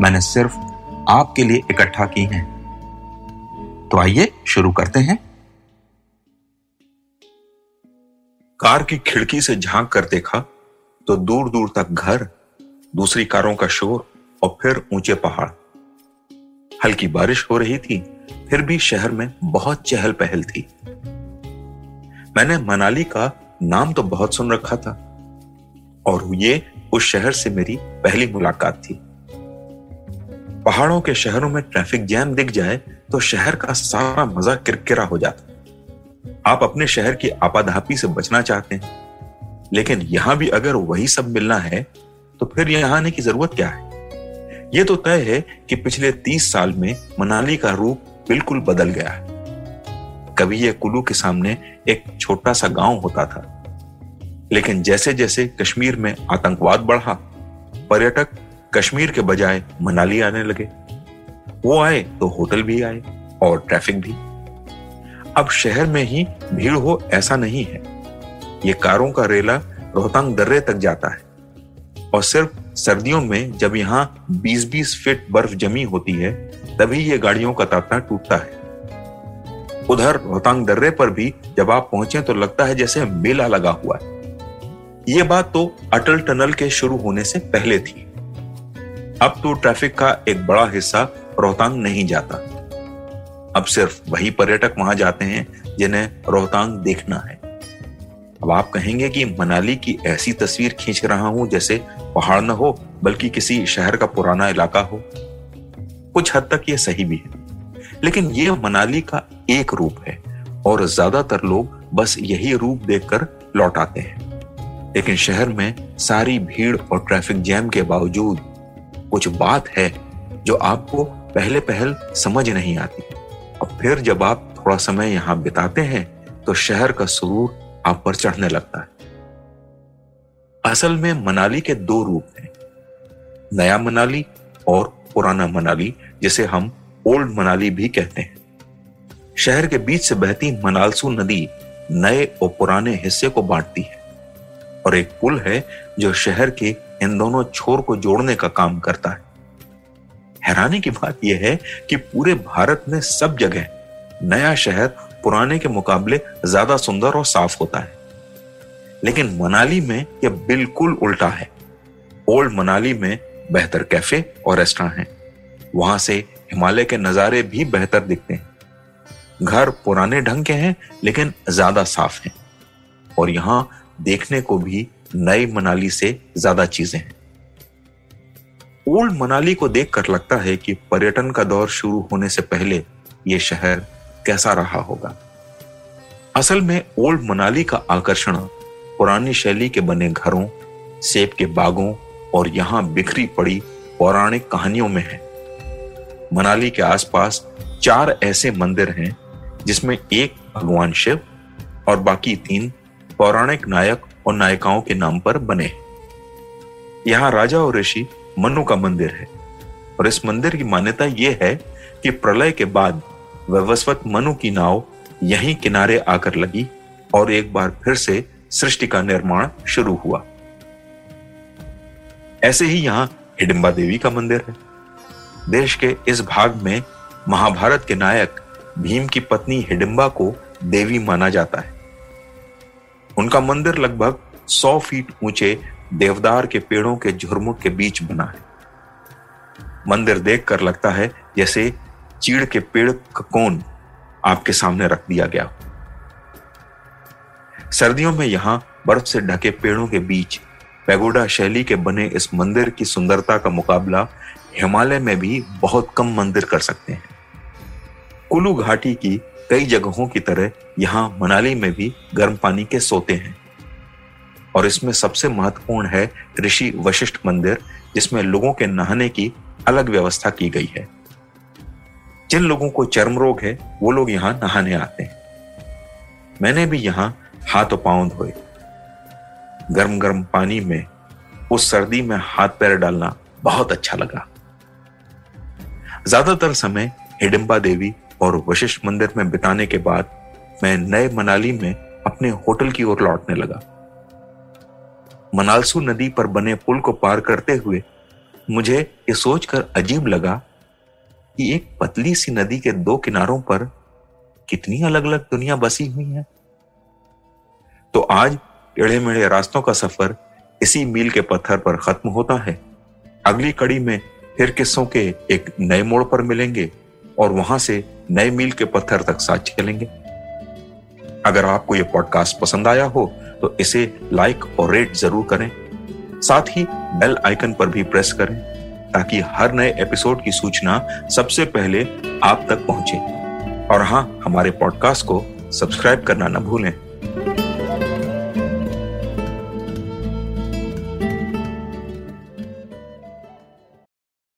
मैंने सिर्फ़ आपके लिए इकट्ठा की हैं। तो आइए शुरू करते हैं। कार की खिड़की से झाँक कर देखा तो दूर दूर तक घर, दूसरी कारों का शोर और फिर ऊँचे पहाड़। हल्की बारिश हो रही थी, फिर भी शहर में बहुत चहल पहल थी। मैंने मनाली का नाम तो बहुत सुन रखा था, और ये उस शहर से मेरी पहली मुलाकात थी। पहाड़ों के शहरों में ट्रैफ़िक जैम दिख जाए तो शहर का सारा मज़ा किरकिरा हो जाता। आप अपने शहर की आपाधापी से बचना चाहते हैं, लेकिन यहाँ भी अगर वही सब मिलना है तो फिर यहाँ आने की ज़रूरत क्या है? यह तो तय है कि पिछले तीस साल में मनाली का रूप बिल्कुल बदल गया है। कभी यह कुल्लू के सामने एक छोटा सा गाँव होता था, लेकिन जैसे जैसे कश्मीर में आतंकवाद बढ़ा, पर्यटक कश्मीर के बजाय मनाली आने लगे। वो आए तो होटल भी आए और ट्रैफ़िक भी। अब शहर में ही भीड़ हो ऐसा नहीं है। ये कारों का रेला रोहतांग दर्रे तक जाता है। और सिर्फ़ सर्दियों में जब यहाँ 20-20 फीट बर्फ़ जमी होती है, तभी ये गाड़ियों का तांता टूटता है। उधर रोहतांग दर्रे पर भी जब आप पहुँचे तो लगता है जैसे मेला लगा हुआ है। ये बात तो अटल टनल के शुरू होने से पहले थी। अब तो ट्रैफ़िक का एक बड़ा हिस्सा रोहतांग नहीं जाता। अब सिर्फ़ वही पर्यटक वहाँ जाते हैं जिन्हें रोहतांग देखना है। अब आप कहेंगे कि मनाली की ऐसी तस्वीर खींच रहा हूँ जैसे पहाड़ न हो, बल्कि किसी शहर का पुराना इलाका हो। कुछ हद तक यह सही भी है। लेकिन यह मनाली का एक रूप है और ज़्यादातर लोग बस यही रूप देखकर लौट आते हैं। लेकिन शहर में सारी भीड़ और ट्रैफ़िक जैम के बावजूद कुछ बात है जो आपको पहले पहल समझ नहीं आती। और फिर जब आप थोड़ा समय यहाँ बिताते हैं तो शहर का सुरूर आप पर चढ़ने लगता है। असल में मनाली के दो रूप हैं, नया मनाली और पुराना मनाली, जिसे हम ओल्ड मनाली भी कहते हैं। शहर के बीच से बहती मनालसू नदी नए और पुराने हिस्से को बांटती है और एक पुल है जो शहर के इन दोनों छोर को जोड़ने का काम करता है। हैरानी की बात यह है कि पूरे भारत में सब जगह नया शहर पुराने के मुकाबले ज़्यादा सुंदर और साफ़ होता है। लेकिन मनाली में यह बिल्कुल उल्टा है। ओल्ड मनाली में बेहतर कैफ़े और रेस्टोरेंट हैं। वहाँ से हिमालय के नजारे भी बेहतर दिखते हैं। घर पुराने ढंग के हैं, लेकिन ज़्यादा साफ़ हैं। और यहाँ देखने को भी नई मनाली से ज़्यादा चीज़ें हैं। ओल्ड मनाली को देखकर लगता है कि पर्यटन का दौर शुरू होने से पहले यह शहर कैसा रहा होगा। असल में ओल्ड मनाली का आकर्षण पुरानी शैली के बने घरों, सेब के बागों और यहाँ बिखरी पड़ी पौराणिक कहानियों में है। मनाली के आसपास चार ऐसे मंदिर हैं जिसमें एक भगवान शिव और बाकी तीन पौराणिक नायक और नायिकाओं के नाम पर बने। यहाँ राजा और ऋषि मनु का मंदिर है। और इस मंदिर की मान्यता यह है कि प्रलय के बाद वैवस्वत मनु की नाव यहीं किनारे आकर लगी और एक बार फिर से सृष्टि का निर्माण शुरू हुआ। ऐसे ही यहाँ हिडिंबा देवी का मंदिर है। देश के इस भाग में महाभारत के नायक भीम की पत्नी हिडिंबा को देवी माना जाता है। उनका मंदिर लगभग 100 फीट ऊँचे देवदार के पेड़ों के झुरमुट के बीच बना है। मंदिर देखकर लगता है जैसे चीड़ के पेड़ का कोन आपके सामने रख दिया गया सर्दियों में यहाँ बर्फ़ से ढके पेड़ों के बीच पैगोडा शैली के बने इस मंदिर की सुंदरता का मुकाबला हिमालय में भी बहुत कम मंदिर कर सकते हैं। कुल्लू घाटी की कई जगहों की तरह यहाँ मनाली में भी गर्म पानी के सोते हैं। और इसमें सबसे महत्वपूर्ण है ऋषि वशिष्ठ मंदिर, जिसमें लोगों के नहाने की अलग व्यवस्था की गई है। जिन लोगों को चर्म रोग है, वो लोग यहाँ नहाने आते हैं। मैंने भी यहाँ हाथ पाँव धोए। गर्म गर्म पानी में उस सर्दी में हाथ पैर डालना बहुत अच्छा लगा। ज़्यादातर समय हिडिम्बा देवी और वशिष्ठ मंदिर में बिताने के बाद मैं नए मनाली में अपने होटल की ओर लौटने लगा। मनालसू नदी पर बने पुल को पार करते हुए मुझे ये सोचकर अजीब लगा कि एक पतली सी नदी के दो किनारों पर कितनी अलग अलग दुनिया बसी हुई है। तो आज टेढ़े मेढ़े रास्तों का सफ़र इसी मील के पत्थर पर खत्म होता है। अगली कड़ी में फिर किस्सों के एक नए मोड़ पर मिलेंगे। और वहाँ से नए मील के पत्थर तक साथ चलेंगे। अगर आपको यह पॉडकास्ट पसंद आया हो तो इसे लाइक और रेट ज़रूर करें। साथ ही बेल आइकन पर भी प्रेस करें, ताकि हर नए एपिसोड की सूचना सबसे पहले आप तक पहुँचे। और हाँ हमारे पॉडकास्ट को सब्सक्राइब करना न भूलें।